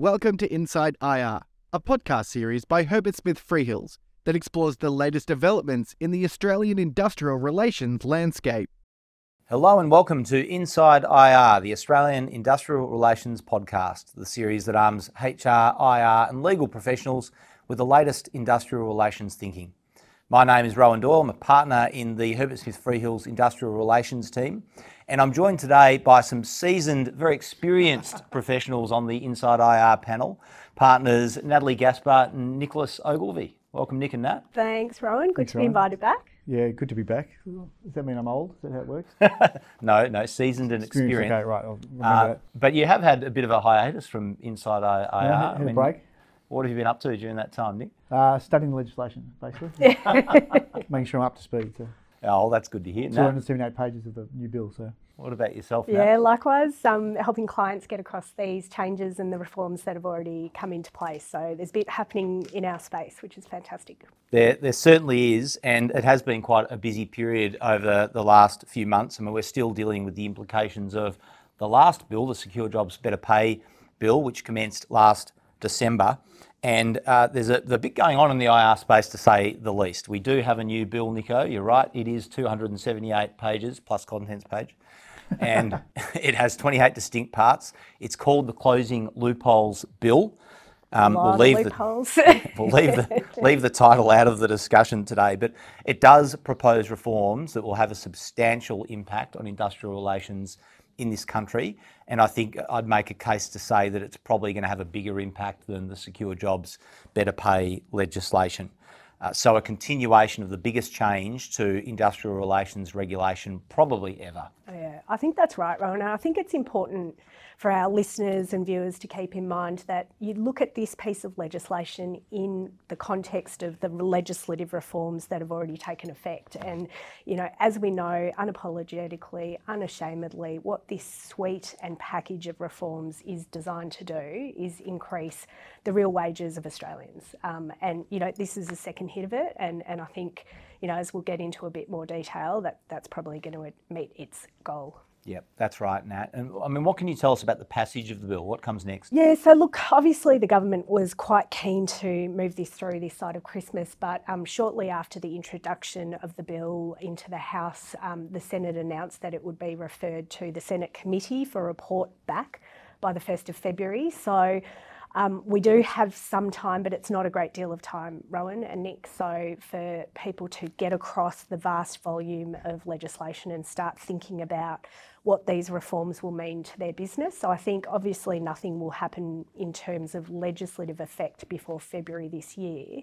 Welcome to Inside IR, a podcast series by Herbert Smith Freehills that explores the latest developments in the Australian industrial relations landscape. Hello and welcome to Inside IR, the Australian Industrial Relations Podcast, the series that arms HR, IR, and legal professionals with the latest industrial relations thinking. My name is Rohan Doyle. I'm a partner in the Herbert Smith Freehills Industrial Relations team, and I'm joined today by some seasoned, very experienced professionals on the Inside IR panel, partners Natalie Gaspar and Nicholas Ogilvie. Welcome, Nick and Nat. Thanks, Rohan. Good Thanks, to be Rohan. invited back. Yeah, good to be back. Does that mean I'm old? Is that how it works? No, no, seasoned and experienced. Okay, right. I'll Uh, that. but you have had a bit of a hiatus from Inside IR. Yeah, I had a mean, break. What have you been up to during that time, Nick? Uh, studying legislation, basically. Making sure I'm up to speed. So. Oh, that's good to hear. Nat, 278 pages of the new bill. So what about yourself, Nat? Yeah, likewise, um, helping clients get across these changes and the reforms that have already come into place. So there's a bit happening in our space, which is fantastic. There, there certainly is, and it has been quite a busy period over the last few months. I mean, we're still dealing with the implications of the last bill, the Secure Jobs Better Pay bill, which commenced last December. And uh, there's a, the bit going on in the IR space, to say the least. We do have a new bill, Nico. You're right. It is 278 pages plus contents page, and it has 28 distinct parts. It's called the Closing Loopholes Bill. Um, we'll leave the, we'll leave the, leave the title out of the discussion today, but it does propose reforms that will have a substantial impact on industrial relations in this country. And I think I'd make a case to say that it's probably going to have a bigger impact than the Secure Jobs Better Pay legislation. Uh, so, a continuation of the biggest change to industrial relations regulation probably ever. Yeah, I think that's right, Rohan. I think it's important for our listeners and viewers to keep in mind that you look at this piece of legislation in the context of the legislative reforms that have already taken effect. And, you know, as we know, unapologetically, unashamedly, what this suite and package of reforms is designed to do is increase the real wages of Australians. Um, and, you know, this is the second hit of it. And, and I think, you know, as we'll get into a bit more detail, that that's probably going to meet its goal. Yep, that's right, Nat. And I mean, what can you tell us about the passage of the bill? What comes next? Yeah, so look, obviously the government was quite keen to move this through this side of Christmas, but um, shortly after the introduction of the bill into the House, um, the Senate announced that it would be referred to the Senate committee for a report back by the 1st of February. So um, we do have some time, but it's not a great deal of time, Rohan and Nick. So for people to get across the vast volume of legislation and start thinking about what these reforms will mean to their business. So I think obviously nothing will happen in terms of legislative effect before February this year.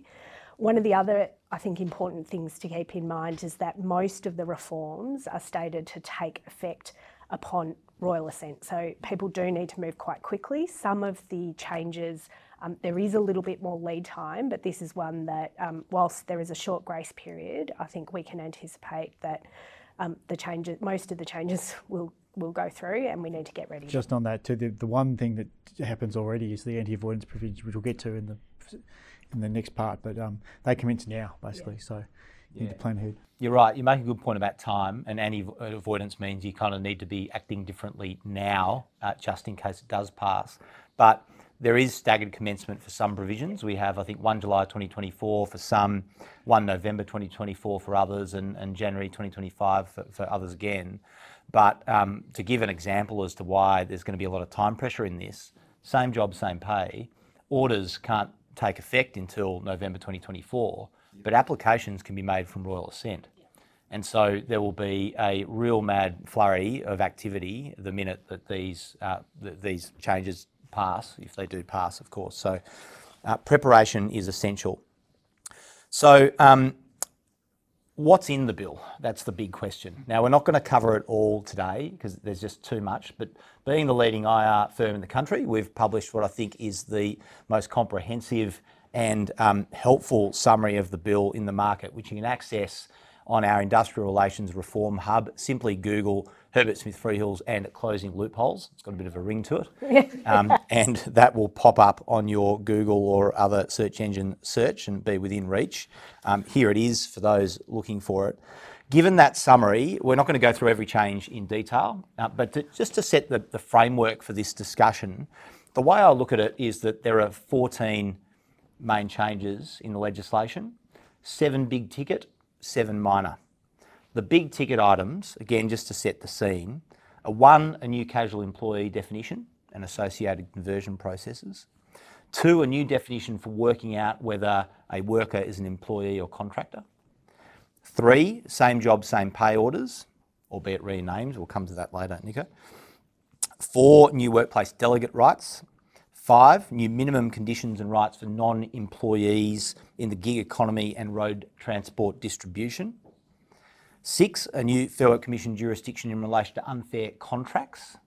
One of the other, I think, important things to keep in mind is that most of the reforms are stated to take effect upon royal assent. So people do need to move quite quickly. Some of the changes, um, there is a little bit more lead time, but this is one that, um, whilst there is a short grace period, I think we can anticipate that um, the changes, most of the changes will will go through, and we need to get ready. just on that too, the, the one thing that happens already is the anti-avoidance provisions, which we'll get to in the in the next part. But um, they commence now, basically. So you need to plan ahead. You're right. You make a good point about time, and any avoidance means you kind of need to be acting differently now, uh, just in case it does pass. But there is staggered commencement for some provisions. We have, I think, 1 July 2024 for some, 1 November 2024 for others, and, and January 2025 for, for others again. But um, to give an example as to why there's going to be a lot of time pressure in this, same job, same pay, orders can't take effect until November 2024, but applications can be made from royal assent. And so there will be a real mad flurry of activity the minute that these uh, th- these changes pass, if they do pass, of course. So uh, preparation is essential. So um, what's in the bill? That's the big question. Now, we're not going to cover it all today because there's just too much, but being the leading IR firm in the country, we've published what I think is the most comprehensive and um, helpful summary of the bill in the market, which you can access on our Industrial Relations Reform Hub. Simply Google Herbert Smith Freehills and closing loopholes. It's got a bit of a ring to it. Um, and that will pop up on your Google or other search engine search and be within reach. Um, here it is for those looking for it. Given that summary, we're not going to go through every change in detail, uh, but to, just to set the, the framework for this discussion, The way I look at it is that there are 14 main changes in the legislation, seven big ticket, seven minor. The big ticket items, again, just to set the scene, are one, a new casual employee definition and associated conversion processes. Two, a new definition for working out whether a worker is an employee or contractor. Three, same job, same pay orders, albeit renamed. We'll come to that later, Nico. Four, new workplace delegate rights. Five, new minimum conditions and rights for non employees in the gig economy and road transport distribution. Six, a new Fair Work Commission jurisdiction in relation to unfair contracts.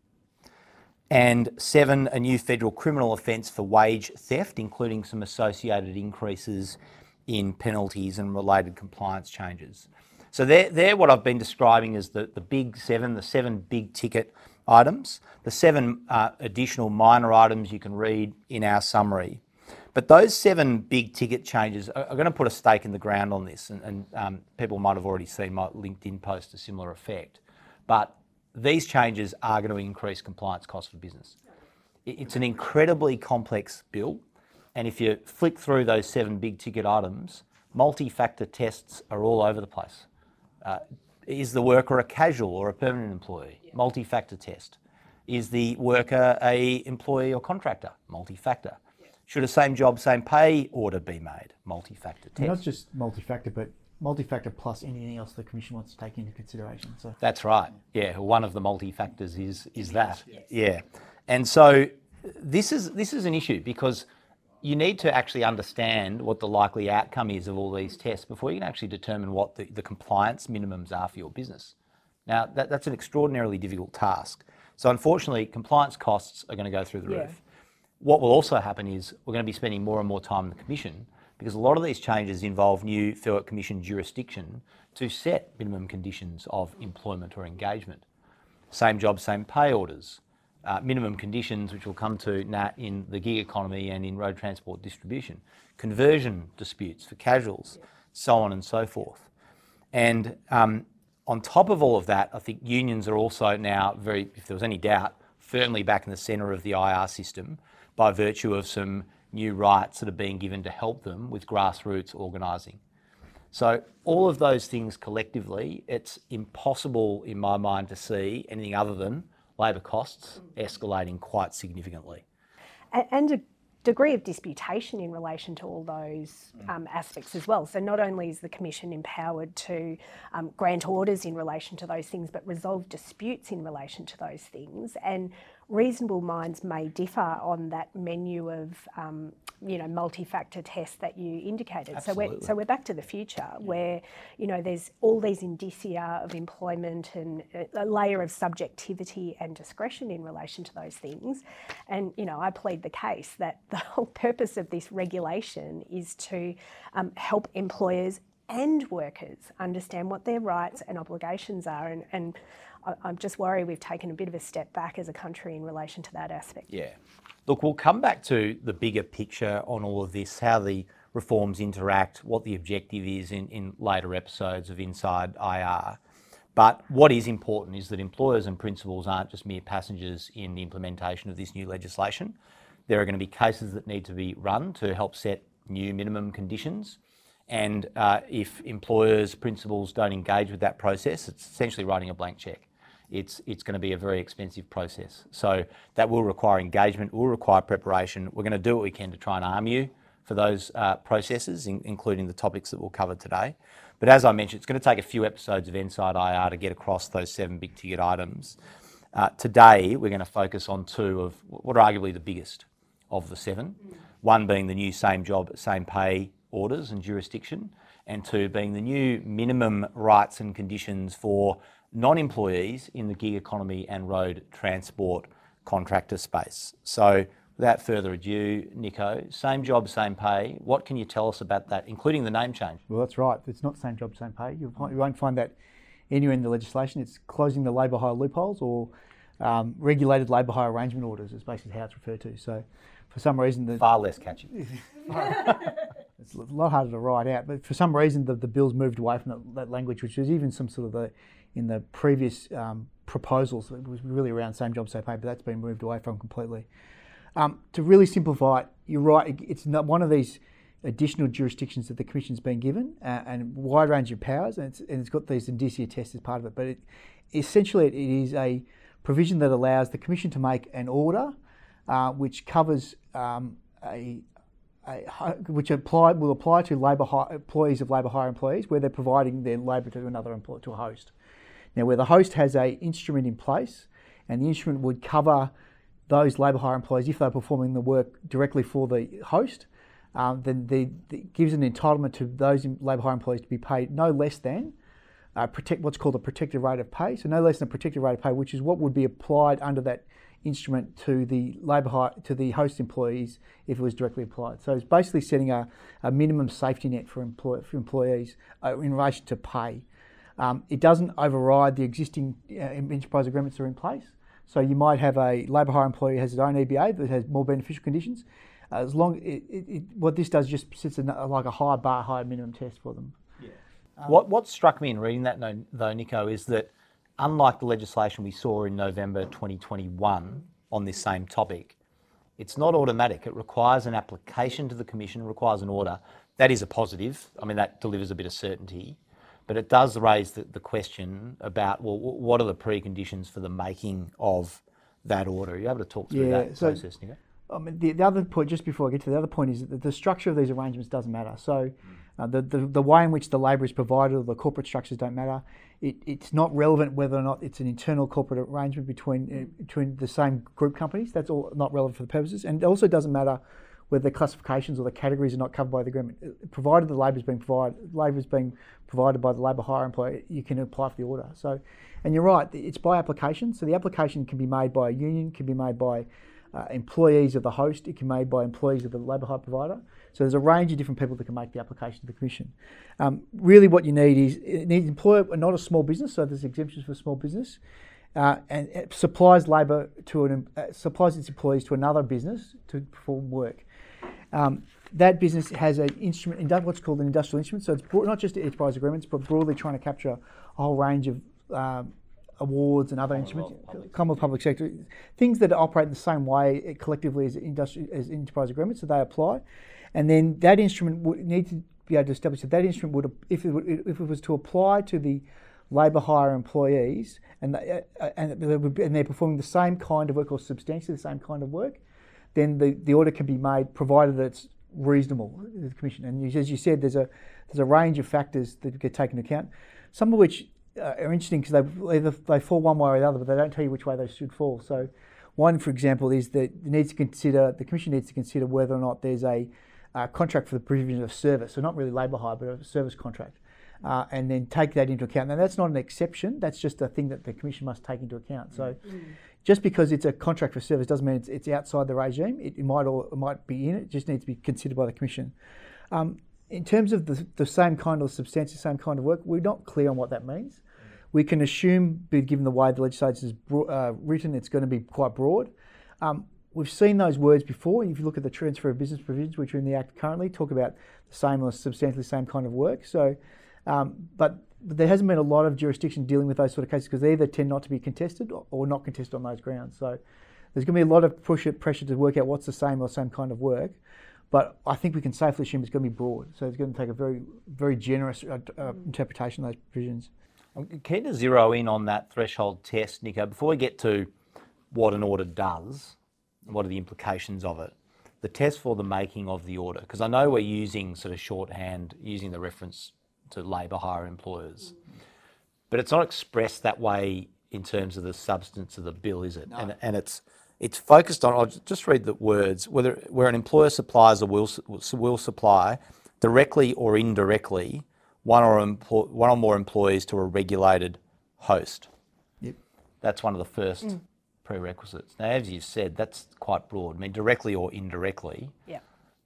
And seven, a new federal criminal offence for wage theft, including some associated increases in penalties and related compliance changes. So they're, they're what I've been describing as the, the big seven, the seven big ticket items. The seven uh, additional minor items you can read in our summary. But those seven big ticket changes are, going to put a stake in the ground on this, and, um, people might have already seen my LinkedIn post to similar effect. But these changes are going to increase compliance costs for business. It's an incredibly complex bill, and if you flick through those seven big ticket items, multi factor tests are all over the place. Is the worker a casual or a permanent employee? Yeah. Multi-factor test. Is the worker a employee or contractor? Multi-factor. Yeah. Should a same job, same pay order be made? Multi-factor test. Not just multi-factor, but multi-factor plus anything else the commission wants to take into consideration. So that's right. Yeah, one of the multi-factors is is that. Yes. Yeah, and so this is this is an issue because you need to actually understand what the likely outcome is of all these tests before you can actually determine what the, the compliance minimums are for your business. Now, that, that's an extraordinarily difficult task. So, unfortunately, compliance costs are going to go through the yeah. roof. What will also happen is we're going to be spending more and more time in the Commission because a lot of these changes involve new Fair Work Commission jurisdiction to set minimum conditions of employment or engagement. Same job, same pay orders, uh, minimum conditions, which we'll come to Nat, in the gig economy and in road transport distribution, conversion disputes for casuals, so on and so forth. And um, on top of all of that, I think unions are also now very, if there was any doubt, firmly back in the centre of the IR system by virtue of some new rights that are being given to help them with grassroots organising. So, all of those things collectively, it's impossible in my mind to see anything other than labour costs escalating quite significantly. And a degree of disputation in relation to all those um, aspects as well. So not only is the Commission empowered to um, grant orders in relation to those things, but resolve disputes in relation to those things. And reasonable minds may differ on that menu of um, you know multi-factor tests that you indicated. Absolutely. So we're so we're back to the future yeah. where you know there's all these indicia of employment and a layer of subjectivity and discretion in relation to those things. And you know I plead the case that the whole purpose of this regulation is to um, help employers and workers understand what their rights and obligations are and, and I'm just worried we've taken a bit of a step back as a country in relation to that aspect. Yeah. Look, we'll come back to the bigger picture on all of this, how the reforms interact, what the objective is in, in later episodes of Inside IR. But what is important is that employers and principals aren't just mere passengers in the implementation of this new legislation. There are going to be cases that need to be run to help set new minimum conditions. And uh, if employers, principals don't engage with that process, it's essentially writing a blank cheque it's, it's going to be a very expensive process. So that will require engagement, will require preparation. We're going to do what we can to try and arm you for those uh, processes, in, including the topics that we'll cover today. But as I mentioned, it's going to take a few episodes of Inside IR to get across those seven big ticket items. Uh, today, we're going to focus on two of what are arguably the biggest of the seven. One being the new same job, same pay orders and jurisdiction, and two being the new minimum rights and conditions for non-employees in the gig economy and road transport contractor space. So without further ado, Nico, same job, same pay. What can you tell us about that, including the name change? Well, that's right. It's not same job, same pay. You won't find that anywhere in the legislation. It's closing the labour hire loopholes or um, regulated labour hire arrangement orders is basically how it's referred to. So for some reason... The, Far less catchy. it's a lot harder to write out, but for some reason the, the bill's moved away from that, that language, which was even some sort of the in the previous um, proposals. It was really around same job, same pay, but that's been moved away from completely. Um, to really simplify it, you're right. It's not one of these additional jurisdictions that the Commission's been given uh, and wide range of powers, and it's, and it's got these indicia tests as part of it. But it, essentially, it is a provision that allows the Commission to make an order uh, which covers um, a, a which apply will apply to labour employees of labour hire employees where they're providing their labour to another employee to a host. Now, where the host has a instrument in place, and the instrument would cover those labour hire employees if they're performing the work directly for the host, um, then the, the gives an entitlement to those labour hire employees to be paid no less than uh, protect what's called a protected rate of pay. So no less than a protected rate of pay, which is what would be applied under that instrument to the labour hire, to the host employees if it was directly applied. So it's basically setting a, a minimum safety net for, employ, for employees uh, in relation to pay. Um, it doesn't override the existing uh, enterprise agreements that are in place. So you might have a labour hire employee who has his own EBA that has more beneficial conditions. Uh, as long it, it, it, what this does just sets a, like a higher bar, higher minimum test for them. What what struck me in reading that though, Nico, is that unlike the legislation we saw in November 2021 on this same topic, it's not automatic. It requires an application to the Commission, requires an order. That is a positive. I mean, that delivers a bit of certainty. But it does raise the, the question about, well, what are the preconditions for the making of that order? Are you able to talk through Yeah, that so- process, Nico? I mean, the, the other point, just before I get to the other point, is that the structure of these arrangements doesn't matter. So, uh, the, the the way in which the labour is provided or the corporate structures don't matter. It, it's not relevant whether or not it's an internal corporate arrangement between uh, between the same group companies. That's all not relevant for the purposes, and it also doesn't matter whether the classifications or the categories are not covered by the agreement. Uh, Provided the labour is being provided, labour is being provided by the labour hire employer, you can apply for the order. So, and you're right, it's by application. So the application can be made by a union, can be made by uh, employees of the host, it can be made by employees of the labour hire provider. So there's a range of different people that can make the application to the commission. Um, really, what you need is it needs employer, not a small business. So there's exemptions for small business, uh, and it supplies labour to an uh, supplies its employees to another business to perform work. Um, that business has an instrument, what's called an industrial instrument. So it's not just enterprise agreements, but broadly trying to capture a whole range of um, awards and other instruments, Commonwealth public sector things that operate in the same way uh, collectively as industry as enterprise agreements. So they apply, and then that instrument would need to be able to establish that that instrument would, if it, would, if it was to apply to the labour hire employees and they, uh, and, they would be- and they're performing the same kind of work or substantially the same kind of work, then the, the order can be made provided that it's reasonable the commission. And as you said, there's a there's a range of factors that get taken into account, some of which uh, are interesting because they either they fall one way or the other, but they don't tell you which way they should fall. So, one, for example, is that it needs to consider the commission needs to consider whether or not there's a uh, contract for the provision of service, so not really labour hire, but a service contract, uh, and then take that into account. Now, that's not an exception; that's just a thing that the commission must take into account. So, just because it's a contract for service doesn't mean it's, it's outside the regime. It, it might or it might be in it. It just needs to be considered by the commission. Um, in terms of the, the same kind of substantial, same kind of work, we're not clear on what that means. We can assume, given the way the legislation is bro- uh, written, it's going to be quite broad. Um, we've seen those words before. If you look at the transfer of business provisions, which are in the Act currently, talk about the same or substantially same kind of work. So, um, but there hasn't been a lot of jurisdiction dealing with those sort of cases because they either tend not to be contested or, or not contested on those grounds. So, there's going to be a lot of push pressure to work out what's the same or same kind of work. But I think we can safely assume it's going to be broad. So it's going to take a very, very generous uh, uh, interpretation of those provisions. I'm keen to zero in on that threshold test, Nico. Before we get to what an order does, what are the implications of it, the test for the making of the order, because I know we're using sort of shorthand, using the reference to labour hire employers, but it's not expressed that way in terms of the substance of the bill, is it? And, and it's it's focused on. I'll just read the words. Whether where an employer supplies or will will supply directly or indirectly one or emplo- one or more employees to a regulated host. Yep. That's one of the first mm. prerequisites. Now, as you said, that's quite broad. I mean, directly or indirectly. Yeah.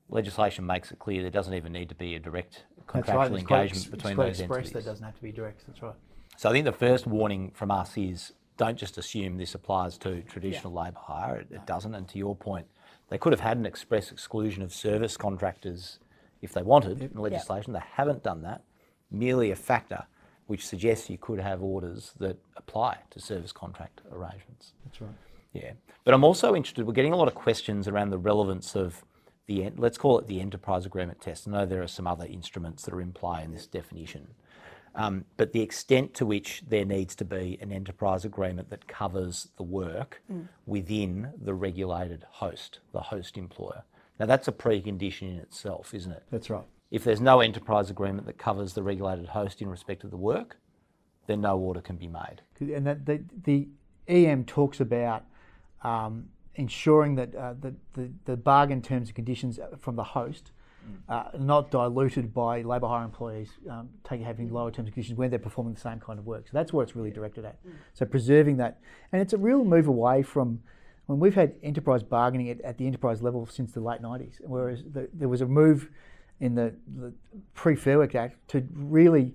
Legislation makes it clear there doesn't even need to be a direct That's contractual It's quite engagement ex- between quite those express entities. That doesn't have to be direct. That's right. So I think the first warning from us is don't just assume this applies to traditional labour hire. It, it doesn't. And to your point, they could have had an express exclusion of service contractors if they wanted in legislation. They haven't done that. Merely a factor which suggests you could have orders that apply to service contract arrangements. That's right. Yeah, but I'm also interested. We're getting a lot of questions around the relevance of the let's call it the enterprise agreement test. I know there are some other instruments that are in play in this definition, um, but the extent to which there needs to be an enterprise agreement that covers the work within the regulated host, the host employer. Now that's a precondition in itself, isn't it? That's right. If there's no enterprise agreement that covers the regulated host in respect of the work, then no order can be made. And that the, the EM talks about um, ensuring that uh, the, the, the bargain terms and conditions from the host uh, are not diluted by labour hire employees um, taking having lower terms and conditions when they're performing the same kind of work. So that's what it's really directed at. So preserving that, and it's a real move away from when we've had enterprise bargaining at, at the enterprise level since the late 90s, whereas the, there was a move in the, the pre-Fair Work Act to really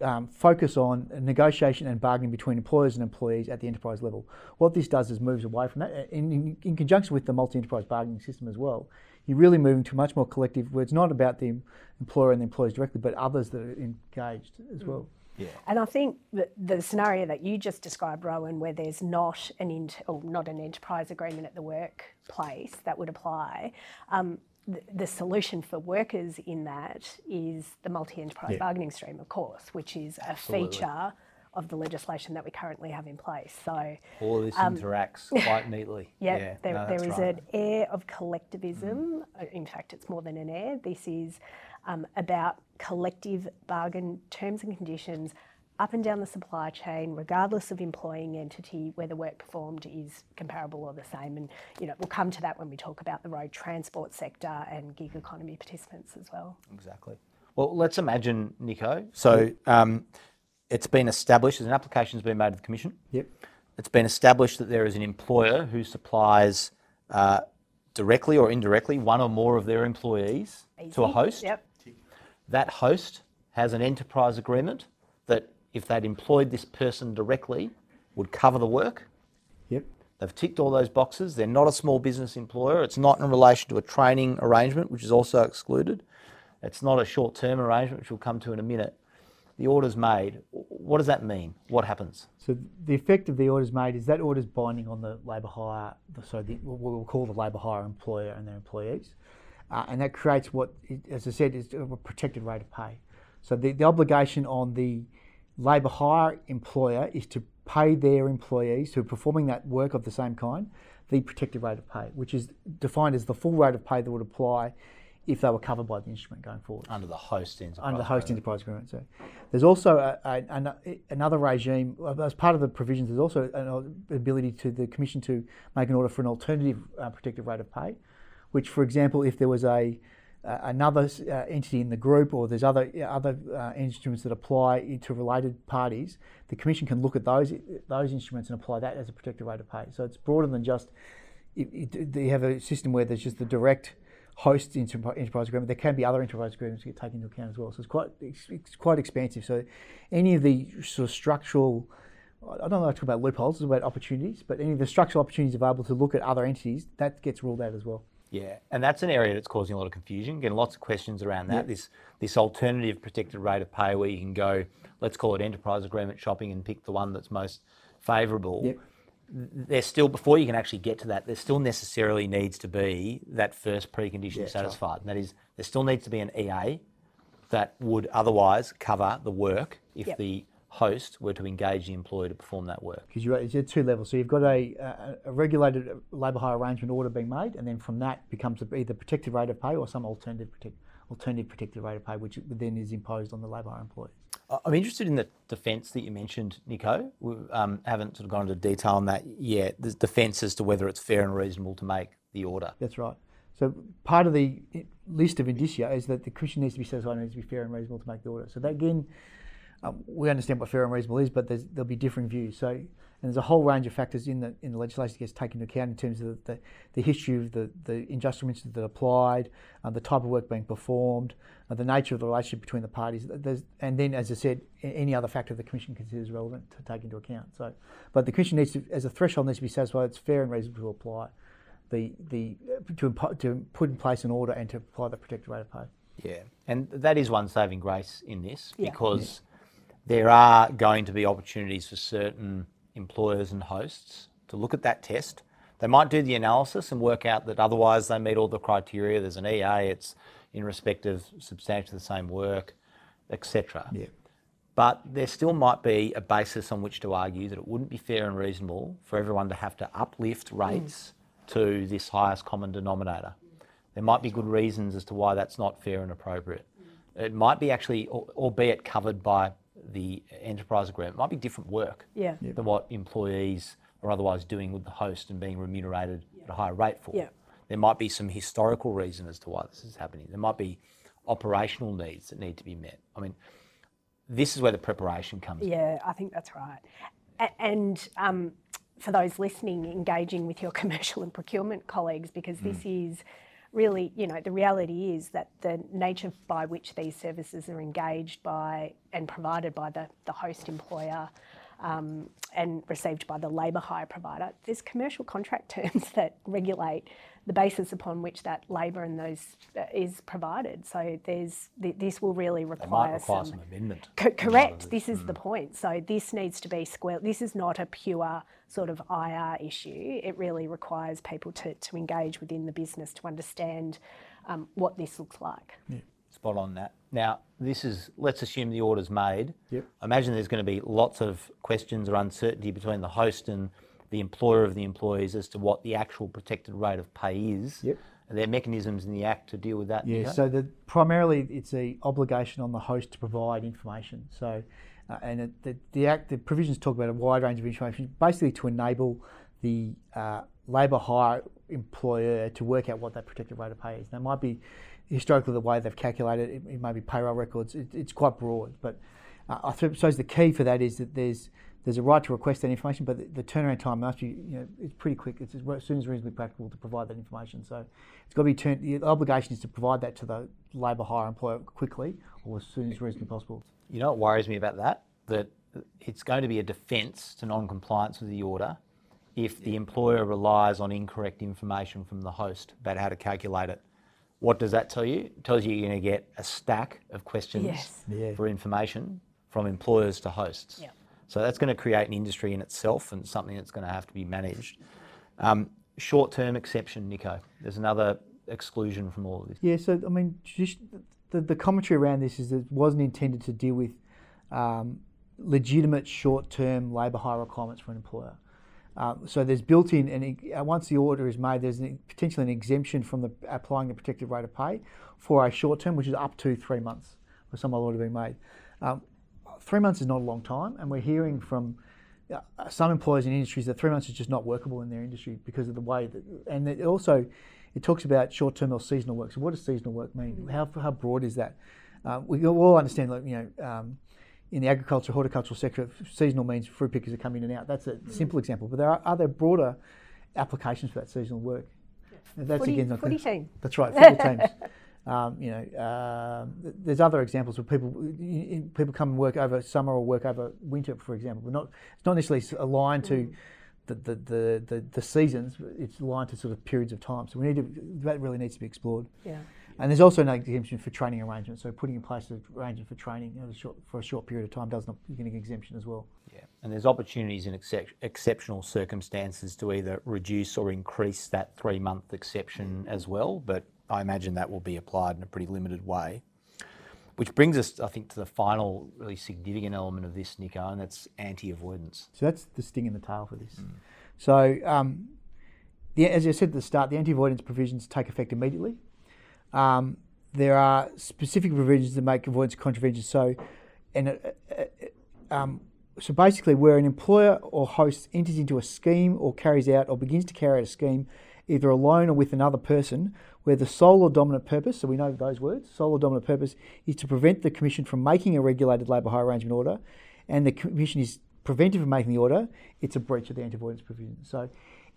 um, focus on negotiation and bargaining between employers and employees at the enterprise level. What this does is moves away from that, uh, in, in, in conjunction with the multi-enterprise bargaining system as well. You're really moving to a much more collective, where it's not about the employer and the employees directly, but others that are engaged as well. Yeah. And I think that the scenario that you just described, Rohan, where there's not an int- or not an enterprise agreement at the workplace that would apply, um, the, the solution for workers in that is the multi-enterprise Yeah. bargaining stream, of course, which is a feature of the legislation that we currently have in place. So, All this interacts quite neatly. yeah, yeah there, no, there is right. an air of collectivism. Uh, In fact, it's more than an air. This is um, about collective bargain terms and conditions up and down the supply chain, regardless of employing entity, where the work performed is comparable or the same. And you know, we'll come to that when we talk about the road transport sector and gig economy participants as well. Exactly. Well, let's imagine, Nico. So um, it's been established, an application's been made to the Commission. Yep. It's been established that there is an employer who supplies uh, directly or indirectly one or more of their employees to a host. Yep. That host has an enterprise agreement that if they'd employed this person directly would cover the work. Yep. They've ticked all those boxes. They're not a small business employer. It's not in relation to a training arrangement, which is also excluded. It's not a short term arrangement, which we'll come to in a minute. The order's made. What does that mean? What happens? So the effect of the orders made is that order's binding on the labour hire, so the, what we'll call the labour hire employer and their employees, uh, and that creates what, as I said, is a protected rate of pay. So the, the obligation on the labour hire employer is to pay their employees who are performing that work of the same kind the protected rate of pay, which is defined as the full rate of pay that would apply if they were covered by the instrument going forward Under the host enterprise. under the host agreement. enterprise agreement. So there's also a, a, another regime uh, as part of the provisions. There's also an ability to the commission to make an order for an alternative uh, protected rate of pay, which, for example, if there was a uh, another uh, entity in the group or there's other other uh, instruments that apply to related parties, the commission can look at those those instruments and apply that as a protected rate of pay. So it's broader than just you have a system where there's just the direct host enterprise agreement. There can be other enterprise agreements that get taken into account as well. So it's quite it's quite expansive. So any of the sort of structural I don't like to talk about loopholes, it's about opportunities, but any of the structural opportunities available to look at other entities, that gets ruled out as well. Yeah, and that's an area that's causing a lot of confusion. Getting lots of questions around that. This this alternative protected rate of pay, where you can go, let's call it enterprise agreement shopping, and pick the one that's most favourable. Yep. There's still before you can actually get to that, there still necessarily needs to be that first precondition right. satisfied, and that is there still needs to be an EA that would otherwise cover the work if Yep. the host were to engage the employer to perform that work. because you're, you're at two levels. So you've got a, a, a regulated labour hire arrangement order being made, and then from that becomes either protected rate of pay or some alternative protect, alternative protected rate of pay, which then is imposed on the labour hire employee. I- I'm interested in the defence that you mentioned, Nico. We um, haven't sort of gone into detail on that yet. The defence as to whether it's fair and reasonable to make the order. That's right. So part of the list of indicia is that the commission needs to be satisfied and needs to be fair and reasonable to make the order. So that again, um, we understand what fair and reasonable is, but there's, there'll be differing views. So and there's a whole range of factors in the in the legislation that gets taken into account in terms of the, the, the history of the, the injustice that applied, uh, the type of work being performed, uh, the nature of the relationship between the parties. There's, and then, as I said, any other factor the commission considers relevant to take into account. So, but the commission needs to, as a threshold, needs to be satisfied it's fair and reasonable to apply the the to, impo- to put in place an order and to apply the protected rate of pay. Yeah, and that is one saving grace in this Yeah. because there are going to be opportunities for certain employers and hosts to look at that test They might do the analysis and work out that otherwise they meet all the criteria. There's an EA, it's in respect of substantially the same work, etc. Yeah. But there still might be a basis on which to argue that it wouldn't be fair and reasonable for everyone to have to uplift rates mm. to this highest common denominator. There might be good reasons as to why that's not fair and appropriate. Mm. It might be actually, albeit covered by the enterprise agreement, it might be different work Yeah. than what employees are otherwise doing with the host and being remunerated at a higher rate for. Yeah. There might be some historical reason as to why this is happening. There might be operational needs that need to be met. I mean, this is where the preparation comes in. Yeah, I think that's right. A- And um, for those listening, engaging with your commercial and procurement colleagues, because this is really, you know, the reality is that the nature by which these services are engaged by and provided by the, the host employer um, and received by the labour hire provider, there's commercial contract terms that regulate the basis upon which that labour and those uh, is provided. So there's th- this will really They might require, require some some amendment. Co- in a lot of correct. this. This is the point. So this needs to be square. This is not a pure sort of IR issue. It really requires people to, to engage within the business to understand um, what this looks like. Spot on that. Now, this is, let's assume the order's made. Yep. I imagine there's going to be lots of questions or uncertainty between the host and the employer of the employees as to what the actual protected rate of pay is. Yep. Are there mechanisms in the Act to deal with that? Yeah, so the, primarily it's an obligation on the host to provide information. So, uh, and it, the, the act, the provisions talk about a wide range of information, basically to enable the uh, labour hire employer to work out what that protected rate of pay is. It might be historically the way they've calculated it, it may be payroll records. It, it's quite broad, but uh, I suppose the key for that is that there's there's a right to request that information, but the, the turnaround time must be, you know, it's pretty quick. It's as as soon as reasonably practical to provide that information. So it's got to be turned. The obligation is to provide that to the labour hire employer quickly or as soon as reasonably possible. You know what worries me about that? That it's going to be a defence to non-compliance with the order if the employer relies on incorrect information from the host about how to calculate it. What does that tell you? It tells you you're going to get a stack of questions Yes. Yeah. for information from employers to hosts. Yeah. So that's going to create an industry in itself and something that's going to have to be managed. Um, short-term exception, Nico. There's another exclusion from all of this. Yeah, so I mean, just the, the commentary around this is that it wasn't intended to deal with um, legitimate short-term labour hire requirements for an employer. Um, so there's built-in, and uh, once the order is made, there's an, potentially an exemption from the applying the protected rate of pay for a short-term, which is up to three months for some order being made. Um, three months is not a long time, and we're hearing from uh, some employers in industries that three months is just not workable in their industry because of the way that, and it also it talks about short-term or seasonal work. So what does seasonal work mean? How, how broad is that? Uh, we all understand, like you know, um, in the agriculture, horticultural sector, seasonal means fruit pickers are coming in and out. That's a simple example, but there are other broader applications for that seasonal work. And That's Footy- again, footy team. That's right, football teams. Um, you know, um, there's other examples where people people come and work over summer or work over winter, for example. But not it's not necessarily aligned to the, the, the, the, the seasons. It's aligned to sort of periods of time. So we need to that really needs to be explored. Yeah. And there's also an exemption for training arrangements. So putting in place an arrangement for training you know, short, for a short period of time does not you get an exemption as well. Yeah, and there's opportunities in excep- exceptional circumstances to either reduce or increase that three-month exception as well, but I imagine that will be applied in a pretty limited way. Which brings us, I think, to the final really significant element of this, Nico, and that's anti-avoidance. So that's the sting in the tail for this. So, um, the, as I said at the start, the anti-avoidance provisions take effect immediately. Um, there are specific provisions that make avoidance contraventions. So, and uh, uh, um, so basically, where an employer or host enters into a scheme or carries out or begins to carry out a scheme, either alone or with another person, where the sole or dominant purpose, so we know those words, sole or dominant purpose, is to prevent the Commission from making a regulated labour hire arrangement order, and the Commission is prevented from making the order, it's a breach of the anti-avoidance provision. So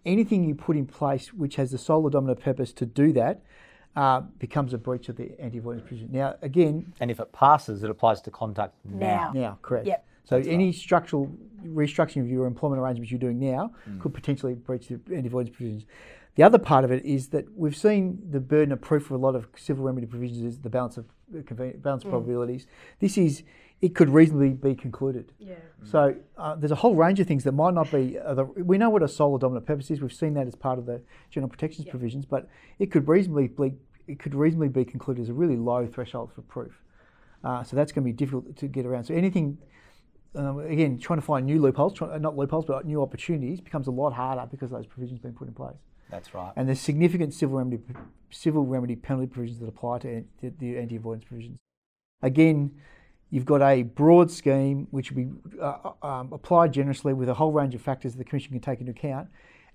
anything you put in place which has the sole or dominant purpose to do that uh, becomes a breach of the anti-avoidance provision. Now, again, And if it passes, it applies to conduct now. Now. now, correct. Yep. So any structural restructuring of your employment arrangements you're doing now could potentially breach the anti-avoidance provisions. The other part of it is that we've seen the burden of proof for a lot of civil remedy provisions is the balance of uh, conven- balance of probabilities. This is it could reasonably be concluded. Yeah. So uh, there's a whole range of things that might not be. Uh, the, we know what a sole or dominant purpose is. We've seen that as part of the general protections provisions, but it could reasonably be it could reasonably be concluded as a really low threshold for proof. Uh, so that's going to be difficult to get around. So anything. Um, again, trying to find new loopholes, try, not loopholes, but new opportunities becomes a lot harder because those provisions have been put in place. That's right. And there's significant civil remedy, civil remedy penalty provisions that apply to the, the anti-avoidance provisions. Again, you've got a broad scheme which will be uh, um, applied generously with a whole range of factors that the Commission can take into account.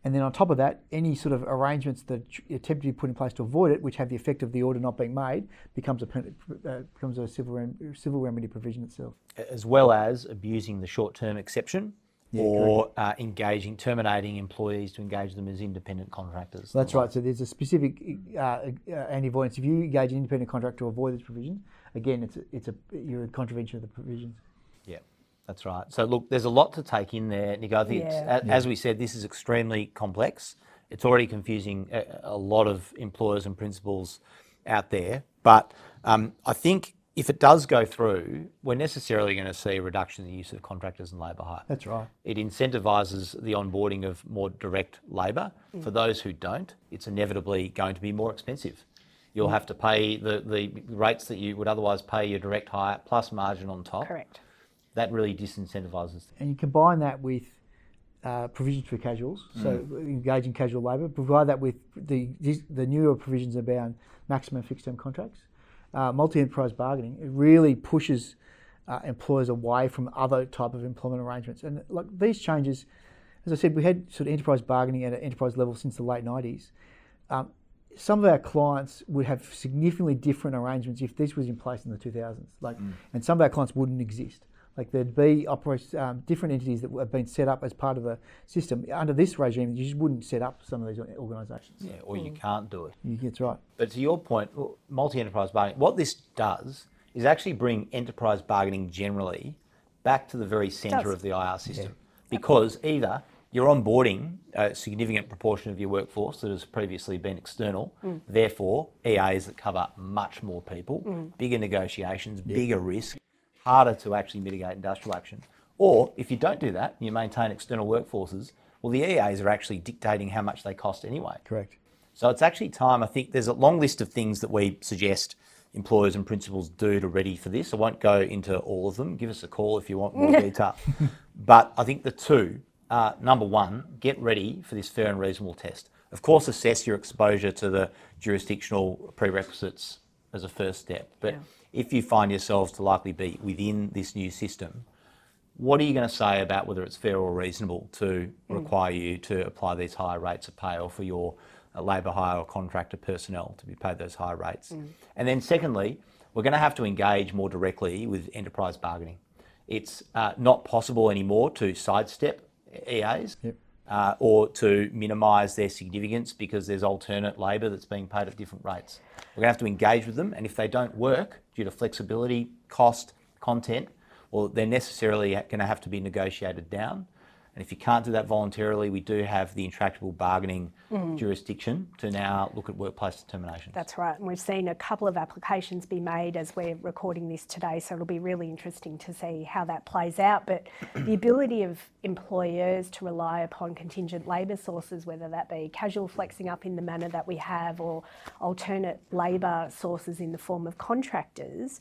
And then on top of that, any sort of arrangements that attempt to be put in place to avoid it, which have the effect of the order not being made, becomes a uh, becomes a civil rem- civil remedy provision itself. As well as abusing the short-term exception, Yeah, or uh, engaging, terminating employees to engage them as independent contractors. That's right. So there's a specific uh, uh, anti-avoidance. If you engage an independent contractor to avoid this provision, again, it's a, it's a you're a contravention of the provisions. Yeah, that's right. So look, there's a lot to take in there, Nico. I think, it's, Yeah. a- as we said, this is extremely complex. It's already confusing a, a lot of employers and principals out there. But um, I think if it does go through, we're necessarily going to see a reduction in the use of contractors and labour hire. That's right. It incentivises the onboarding of more direct labour. For those who don't, it's inevitably going to be more expensive. You'll have to pay the, the rates that you would otherwise pay your direct hire plus margin on top. Correct. That really disincentivises. and you combine that with uh, provisions for casuals, so engaging casual labour. Provide that with the the newer provisions about maximum fixed term contracts, uh, multi enterprise bargaining. It really pushes uh, employers away from other type of employment arrangements. And like these changes, as I said, we had sort of enterprise bargaining at an enterprise level since the late nineties. Um, some of our clients would have significantly different arrangements if this was in place in the 2000s. Like, and some of our clients wouldn't exist. Like there'd be operas, um, different entities that have been set up as part of the system under this regime. You just wouldn't set up some of these organisations. Yeah, or you can't do it. You- That's right. But to your point, multi-enterprise bargaining, what this does is actually bring enterprise bargaining generally back to the very centre of the IR system. Because either you're onboarding a significant proportion of your workforce that has previously been external, mm. therefore EAs that cover much more people, mm. bigger negotiations, bigger risk, harder to actually mitigate industrial action. Or if you don't do that, and you maintain external workforces, well, the EAs are actually dictating how much they cost anyway. Correct. So it's actually time. I think there's a long list of things that we suggest employers and principals do to ready for this. I won't go into all of them. Give us a call if you want more detail. But I think the two are number one, get ready for this fair and reasonable test. Of course, assess your exposure to the jurisdictional prerequisites as a first step. But Yeah. if you find yourselves to likely be within this new system, what are you going to say about whether it's fair or reasonable to require you to apply these higher rates of pay or for your uh, labour hire or contractor personnel to be paid those higher rates? And then, secondly, we're going to have to engage more directly with enterprise bargaining. It's uh, not possible anymore to sidestep EAs Yep. uh, or to minimise their significance because there's alternate labour that's being paid at different rates. We're going to have to engage with them, and if they don't work due to flexibility, cost, content, well, they're necessarily going to have to be negotiated down. And if you can't do that voluntarily, we do have the intractable bargaining mm. jurisdiction to now look at workplace determinations. That's right. And we've seen a couple of applications be made as we're recording this today. So it'll be really interesting to see how that plays out. But the ability of employers to rely upon contingent labour sources, whether that be casual flexing up in the manner that we have or alternate labour sources in the form of contractors.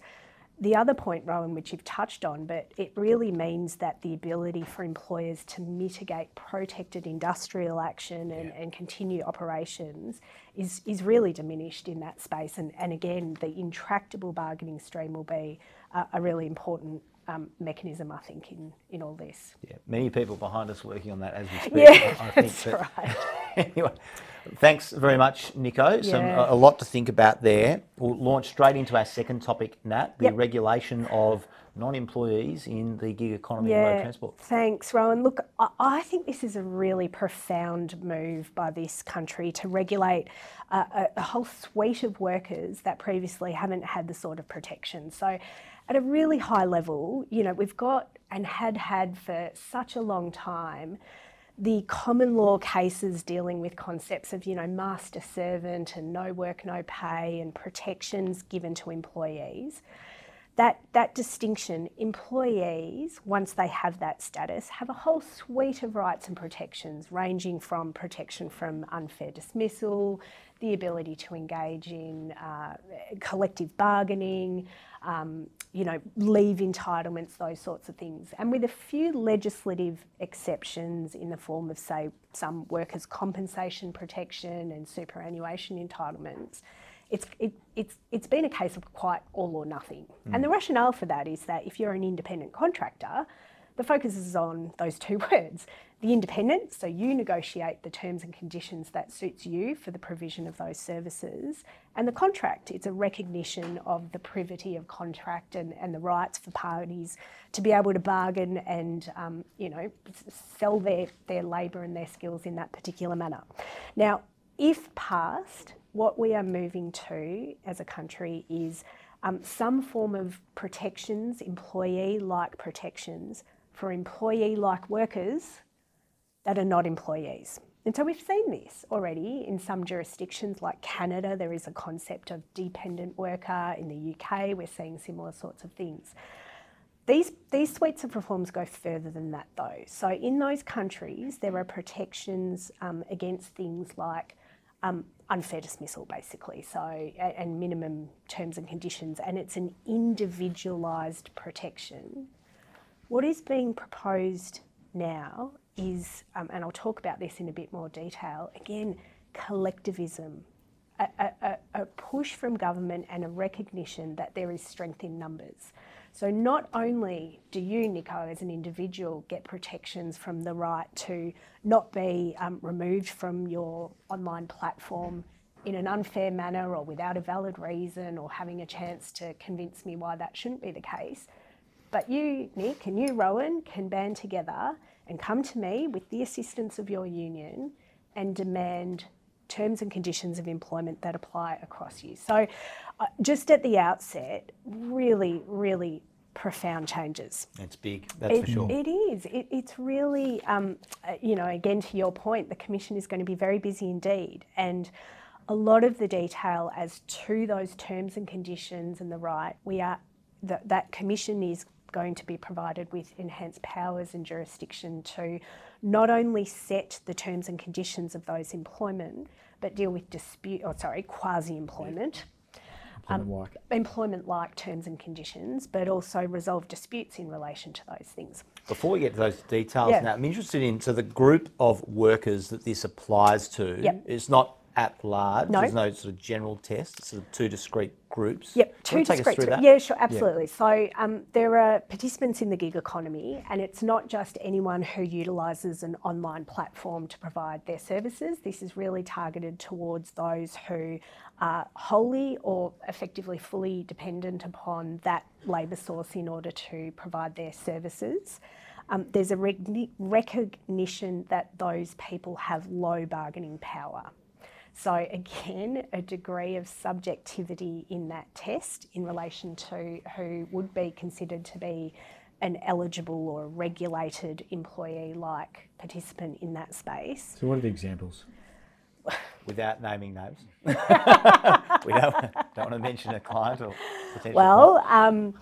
The other point, Rohan, which you've touched on, but it really means that the ability for employers to mitigate protected industrial action and, and continue operations is, is really diminished in that space. And, and again, the intractable bargaining stream will be a, a really important um, mechanism, I think, in, in all this. Yeah, many people behind us working on that as we speak. Yeah, I- I think that's that- right. anyway, thanks very much, Nico. Some Yeah. a, a lot to think about there. We'll launch straight into our second topic, Nat, the Yep. regulation of non-employees in the gig economy and road transport. Thanks, Rohan. Look, I, I think this is a really profound move by this country to regulate a, a, a whole suite of workers that previously haven't had the sort of protection. So, at a really high level, you know, we've got and had had for such a long time the common law cases dealing with concepts of, you know, master servant and no work, no pay and protections given to employees that, that distinction, employees, once they have that status, have a whole suite of rights and protections, ranging from protection from unfair dismissal, the ability to engage in uh, collective bargaining, um, you know, leave entitlements, those sorts of things. And with a few legislative exceptions in the form of, say, some workers' compensation protection and superannuation entitlements, it's, it, it's, it's been a case of quite all or nothing. Mm. And the rationale for that is that if you're an independent contractor, the focus is on those two words the independent, so you negotiate the terms and conditions that suits you for the provision of those services, and the contract, it's a recognition of the privity of contract and, and the rights for parties to be able to bargain and um, you know sell their, their labour and their skills in that particular manner. Now, if passed, what we are moving to as a country is um, some form of protections, employee like protections for employee like workers that are not employees. And so we've seen this already in some jurisdictions like Canada. There is a concept of dependent worker. In the UK, we're seeing similar sorts of things. These, these suites of reforms go further than that, though. So, in those countries, there are protections um, against things like um, unfair dismissal, basically, so and minimum terms and conditions, and it's an individualised protection. What is being proposed now is, um, and I'll talk about this in a bit more detail, again, collectivism, a, a, a, push from government and a recognition that there is strength in numbers. So not only do you, Nico, as an individual, get protections from the right to not be um, removed from your online platform in an unfair manner or without a valid reason or having a chance to convince me why that shouldn't be the case, but you, Nick, and you, Rohan, can band together and come to me with the assistance of your union and demand terms and conditions of employment that apply across you. So, uh, just at the outset, really, really profound changes. It's big, that's it, for sure. It is. It, it's really, um, uh, you know, again, to your point, the Commission is going to be very busy indeed. And a lot of the detail as to those terms and conditions and the right, we are, that, that Commission is going to be provided with enhanced powers and jurisdiction to not only set the terms and conditions of those employment, but deal with dispute, or sorry, quasi-employment. Employment-like. Um, employment-like terms and conditions, but also resolve disputes in relation to those things. Before we get to those details yeah. now, I'm interested in, so the group of workers that this applies to yep. is not at large. No. There's no sort of general test. It's sort of two discrete groups. Yep, two discrete. Yeah, sure, absolutely. Yeah. So um, there are participants in the gig economy, and it's not just anyone who utilises an online platform to provide their services. This is really targeted towards those who are wholly or effectively fully dependent upon that labour source in order to provide their services. Um, there's a recognition that those people have low bargaining power. So, again, a degree of subjectivity in that test in relation to who would be considered to be an eligible or regulated employee like participant in that space. So, what are the examples? Without naming names, we don't, don't want to mention a client or potential. Well, um,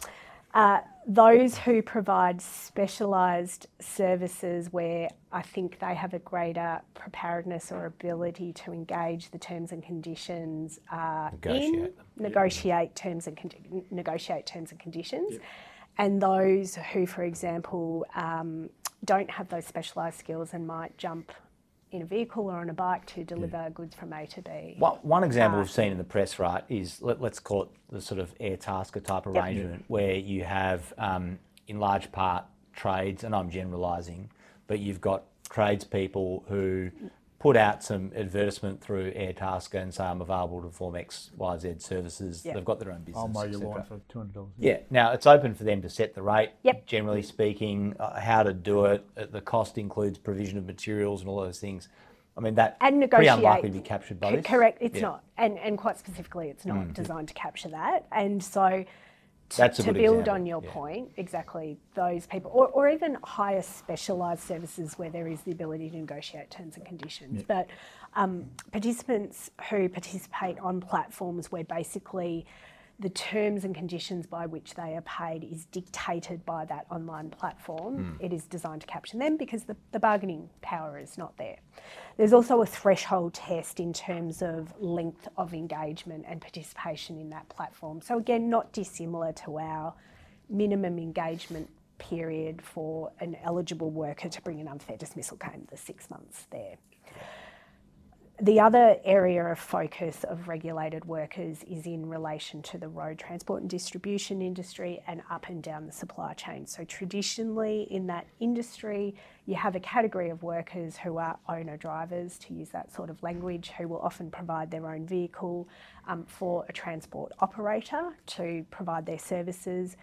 uh, those who provide specialised services where I think they have a greater preparedness or ability to engage the terms and conditions uh, negotiate in, them. negotiate terms and con- negotiate terms and conditions, yep. and those who, for example, um, don't have those specialised skills and might jump in a vehicle or on a bike to deliver yeah. goods from A to B. One, one example uh, we've seen in the press, right, is let, us call it the sort of Airtasker type arrangement yep. where you have, um, in large part, trades, and I'm generalising, but you've got tradespeople who put out some advertisement through Airtasker and say I'm available to perform X, Y, Z services. Yep. They've got their own business. I'll mow your lawn for two hundred dollars. Yeah. Now it's open for them to set the rate. Yep. Generally speaking, uh, how to do it. Uh, the cost includes provision of materials and all those things. I mean that and negotiate. pretty unlikely to be captured by C- this. Correct. It's yeah. not, and and quite specifically, it's not mm. designed to capture that. And so that's to build example. on your yeah. point, exactly those people, or, or even higher specialised services where there is the ability to negotiate terms and conditions. Yeah. But um, participants who participate on platforms where basically the terms and conditions by which they are paid is dictated by that online platform. Hmm. It is designed to capture them because the, the bargaining power is not there. There's also a threshold test in terms of length of engagement and participation in that platform. So, again, not dissimilar to our minimum engagement period for an eligible worker to bring an unfair dismissal claim, the six months there. The other area of focus of regulated workers is in relation to the road transport and distribution industry and up and down the supply chain. So, traditionally in that industry, you have a category of workers who are owner drivers, to use that sort of language, who will often provide their own vehicle um, for a transport operator to provide their services.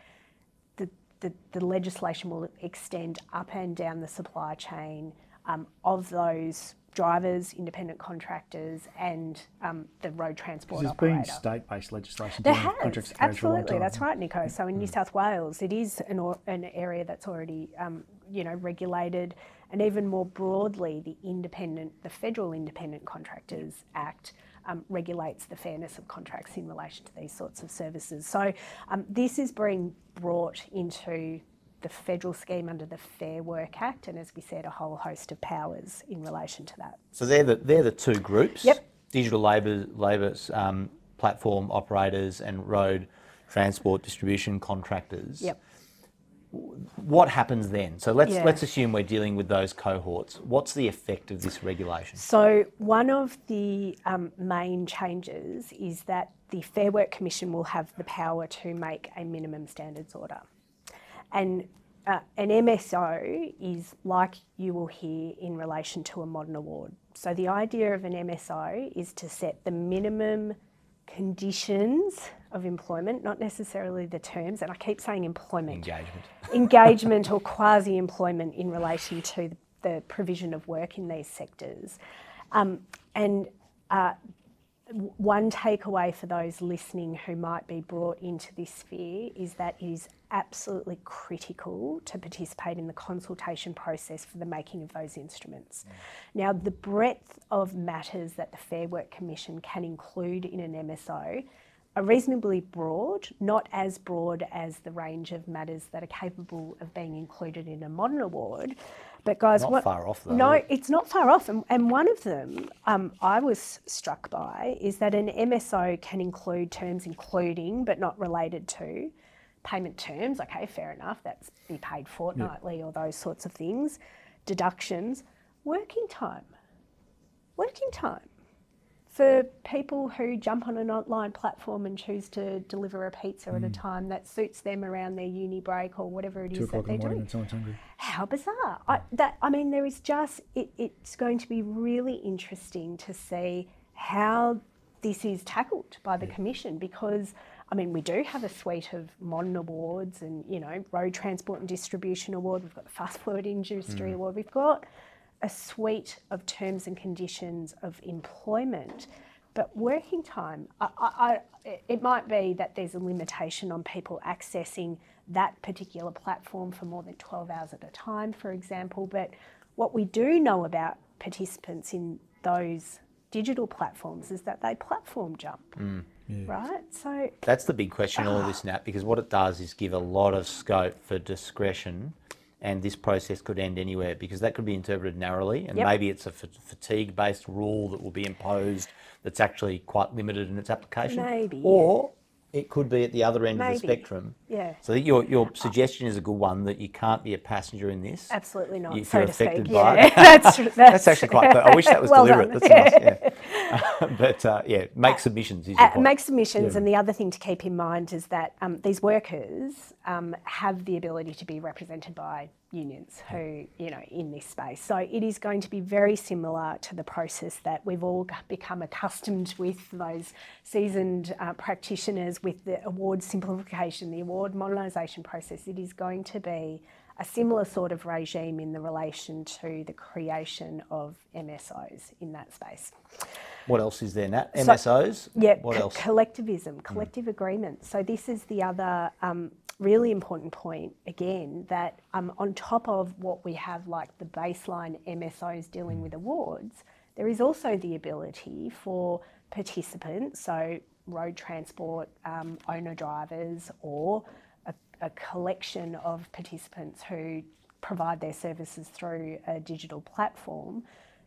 The, the, the legislation will extend up and down the supply chain um, of those drivers, independent contractors, and um, the road transport There's operator. been state-based legislation. There has, contracts of for a long absolutely, that's right, Nico. So in New South Wales, it is an, or, an area that's already, um, you know, regulated, and even more broadly, the independent, the Federal Independent Contractors Act um, regulates the fairness of contracts in relation to these sorts of services. So um, this is being brought into the federal scheme under the Fair Work Act, and as we said, a whole host of powers in relation to that. So they're the they're the two groups. Yep. Digital labour labour um, platform operators and road transport distribution contractors. Yep. What happens then? So let's Yeah. let's assume we're dealing with those cohorts. What's the effect of this regulation? So, one of the um, main changes is that the Fair Work Commission will have the power to make a minimum standards order. And uh, an MSO is like you will hear in relation to a modern award. So, the idea of an MSO is to set the minimum conditions of employment, not necessarily the terms, and I keep saying employment Engagement. engagement or quasi employment in relation to the provision of work in these sectors. Um, and uh, one takeaway for those listening who might be brought into this sphere is that it is absolutely critical to participate in the consultation process for the making of those instruments. Mm. Now, the breadth of matters that the Fair Work Commission can include in an MSO are reasonably broad, not as broad as the range of matters that are capable of being included in a modern award. But guys, Not what, far off, though. No, it's not far off. And, and one of them um, I was struck by is that an MSO can include terms including but not related to payment terms. Okay, fair enough. That's be paid fortnightly or those sorts of things. Deductions, working time. Working time for people who jump on an online platform and choose to deliver a pizza at a mm. time that suits them around their uni break or whatever it Two is that they're the doing. How bizarre! I, that I mean, there is just it, it's going to be really interesting to see how this is tackled by the commission because I mean we do have a suite of modern awards and you know road transport and distribution award. We've got the fast food industry mm. award. We've got a suite of terms and conditions of employment. But working time, I, I, I, it might be that there's a limitation on people accessing that particular platform for more than 12 hours at a time, for example. But what we do know about participants in those digital platforms is that they platform jump, mm, right? So That's the big question, all of this, Nat, because what it does is give a lot of scope for discretion, and this process could end anywhere because that could be interpreted narrowly, and Yep. maybe it's a fatigue-based rule that will be imposed that's actually quite limited in its application. Maybe, Or it could be at the other end of the spectrum. Yeah. So that your your suggestion is a good one that you can't be a passenger in this. absolutely not, If so you're to affected speak. by Yeah, it. that's, that's That's actually quite. I wish that was Well deliberate. done. That's nice. Yeah. but uh, yeah, make submissions. Is your Uh, point. make submissions, and the other thing to keep in mind is that um, these workers um, have the ability to be represented by unions who, you know, in this space. So it is going to be very similar to the process that we've all become accustomed with. Those seasoned uh, practitioners with the award simplification, the award modernisation process. It is going to be a similar sort of regime in the relation to the creation of MSOs in that space. What else is there, Nat? MSOs. Yeah, What co- else? collectivism, collective agreement. So this is the other um, really important point again that um, on top of what we have like the baseline MSOs dealing with awards, there is also the ability for participants, so road transport um, owner drivers or a, a collection of participants who provide their services through a digital platform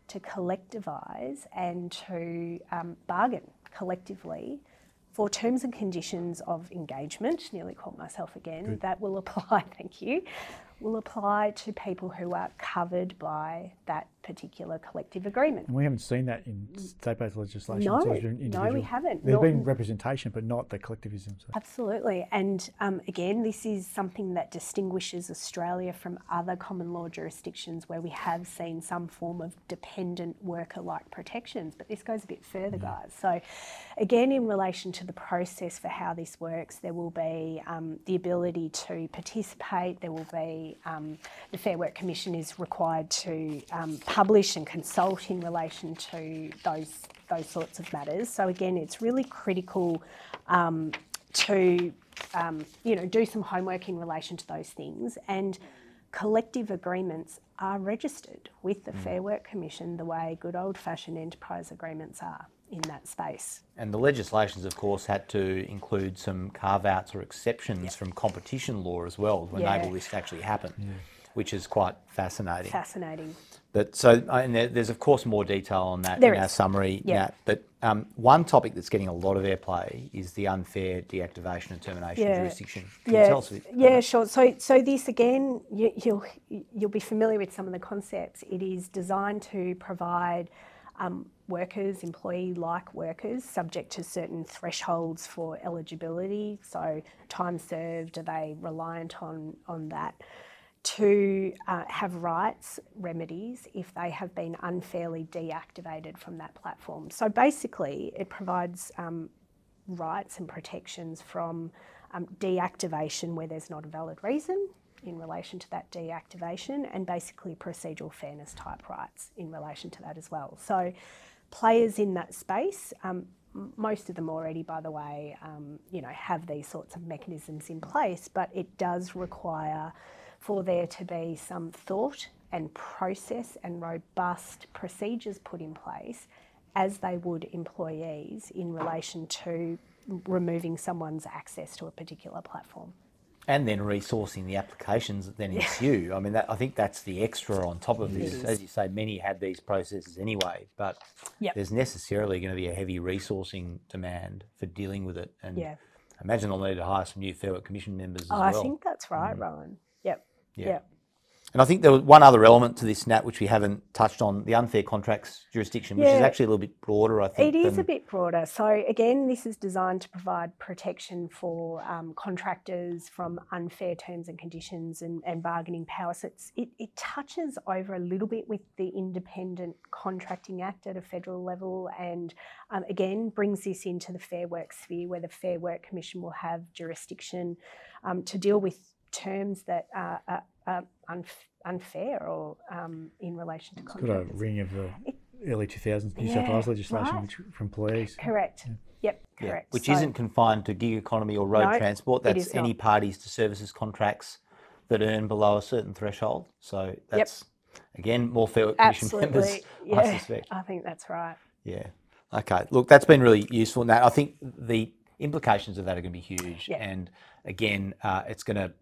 to collectivise and to um, bargain collectively for terms and conditions of engagement, nearly caught myself again, Good. that will apply, thank you, will apply to people who are covered by that particular collective agreement. And we haven't seen that in state-based legislation. No, no, we haven't. There's been representation, but not the collectivism. So. Absolutely, and um, again, this is something that distinguishes Australia from other common law jurisdictions where we have seen some form of dependent worker-like protections. But this goes a bit further, yeah. guys. So, again, in relation to the process for how this works, there will be um, the ability to participate. There will be um, the Fair Work Commission is required to um, publish and consult in relation to those those sorts of matters. So again, it's really critical um, to um, you know do some homework in relation to those things and collective agreements are registered with the mm. Fair Work Commission the way good old fashioned enterprise agreements are in that space. And the legislations, of course, had to include some carve outs or exceptions yep. from competition law as well to yeah. enable this to actually happen, yeah. which is quite fascinating. Fascinating. But so, and there's of course more detail on that there in is. our summary. Yeah. Nat, but um, one topic that's getting a lot of airplay is the unfair deactivation and termination yeah. jurisdiction. Can yeah. you tell us a bit? Yeah, sure. So, so this again, you, you'll you'll be familiar with some of the concepts. It is designed to provide workers, employee-like workers, subject to certain thresholds for eligibility. So, time served, are they reliant on on that? to uh, have rights remedies if they have been unfairly deactivated from that platform. So basically, it provides um, rights and protections from um, deactivation where there's not a valid reason in relation to that deactivation, and basically procedural fairness type rights in relation to that as well. So, players in that space. Um, most of them already, by the way, um, you know, have these sorts of mechanisms in place, but it does require for there to be some thought and process and robust procedures put in place as they would employees in relation to removing someone's access to a particular platform. And then resourcing the applications that then ensue. I mean, that, I think that's the extra on top of this. As you say, many had these processes anyway, but yep. there's necessarily going to be a heavy resourcing demand for dealing with it. And yeah. imagine they'll need to hire some new Fair Work Commission members as oh, well. I think that's right, mm. Rohan. Yeah. yeah. And I think there was one other element to this, Nat, which we haven't touched on the unfair contracts jurisdiction, which yeah. is actually a little bit broader, I think. It is than... a bit broader. So, again, this is designed to provide protection for um, contractors from unfair terms and conditions and, and bargaining power. So, it, it touches over a little bit with the Independent Contracting Act at a federal level and, um, again, brings this into the Fair Work sphere where the Fair Work Commission will have jurisdiction um, to deal with terms that are, are, are unf- unfair or um, in relation to contractors. Got a ring of the it, early 2000s New yeah, South Wales legislation right. which, for employees. Correct. Yeah. Yep, correct. Yeah. Which so, isn't confined to gig economy or road no, transport. That's any not. parties to services contracts that earn below a certain threshold. So that's, yep. again, more Fair Commission members, yeah, I suspect. I think that's right. Yeah. Okay. Look, that's been really useful. Now, I think the implications of that are going to be huge. Yep. And again, uh, it's going to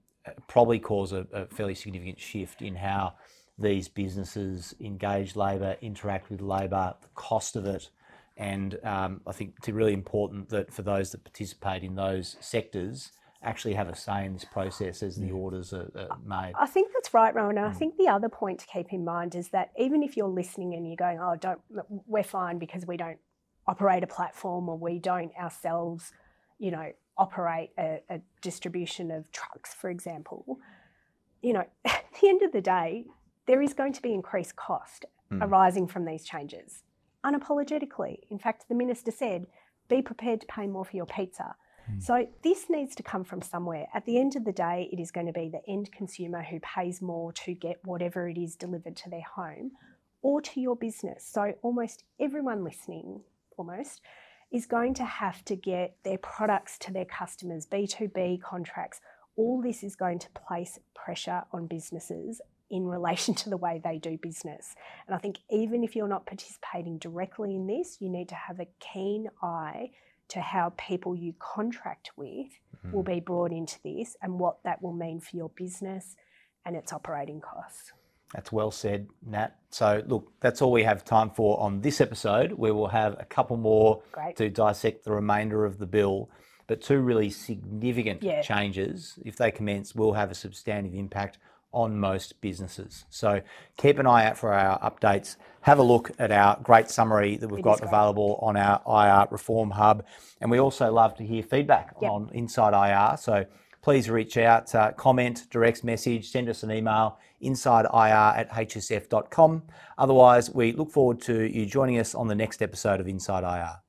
probably cause a, a fairly significant shift in how these businesses engage labour, interact with labour, the cost of it. And um, I think it's really important that for those that participate in those sectors, actually have a say in this process as the orders are, are made. I think that's right, Rohan. And I mm. think the other point to keep in mind is that even if you're listening and you're going, "Oh, don't," we're fine because we don't operate a platform or we don't ourselves, you know, operate a, a distribution of trucks, for example, you know, at the end of the day, there is going to be increased cost mm. arising from these changes, unapologetically. In fact, the minister said, be prepared to pay more for your pizza. Mm. So this needs to come from somewhere. At the end of the day, it is going to be the end consumer who pays more to get whatever it is delivered to their home or to your business. So almost everyone listening, almost, is going to have to get their products to their customers, B2B contracts. All this is going to place pressure on businesses in relation to the way they do business. And I think even if you're not participating directly in this, you need to have a keen eye to how people you contract with will mm-hmm. be brought into this and what that will mean for your business and its operating costs. That's well said, Nat. So, look, that's all we have time for on this episode. We will have a couple more Great. to dissect the remainder of the bill. But two really significant Yeah. changes, if they commence, will have a substantive impact on most businesses. So keep an eye out for our updates. Have a look at our great summary that we've It got available on our IR Reform Hub. And we also love to hear feedback Yep. on Inside IR. So please reach out, uh, comment, direct message, send us an email, insideir at hsf.com. Otherwise, we look forward to you joining us on the next episode of Inside IR.